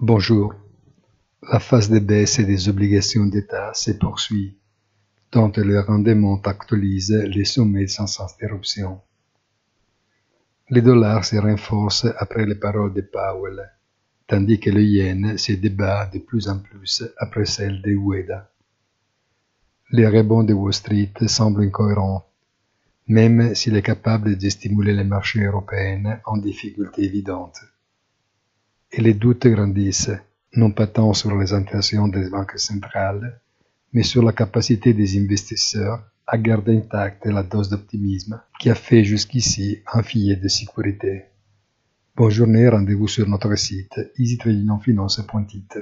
Bonjour. La phase de baisse des obligations d'État se poursuit, tant le rendement actualise les sommets sans interruption. Le dollar se renforce après les paroles de Powell, tandis que le yen se débat de plus en plus après celle de Ueda. Les rebonds de Wall Street semblent incohérents, même s'il est capable de stimuler les marchés européens en difficulté évidente. Et les doutes grandissent, non pas tant sur les intentions des banques centrales, mais sur la capacité des investisseurs à garder intacte la dose d'optimisme qui a fait jusqu'ici un filet de sécurité. Bonne journée, rendez-vous sur notre site easytradingfinance.it.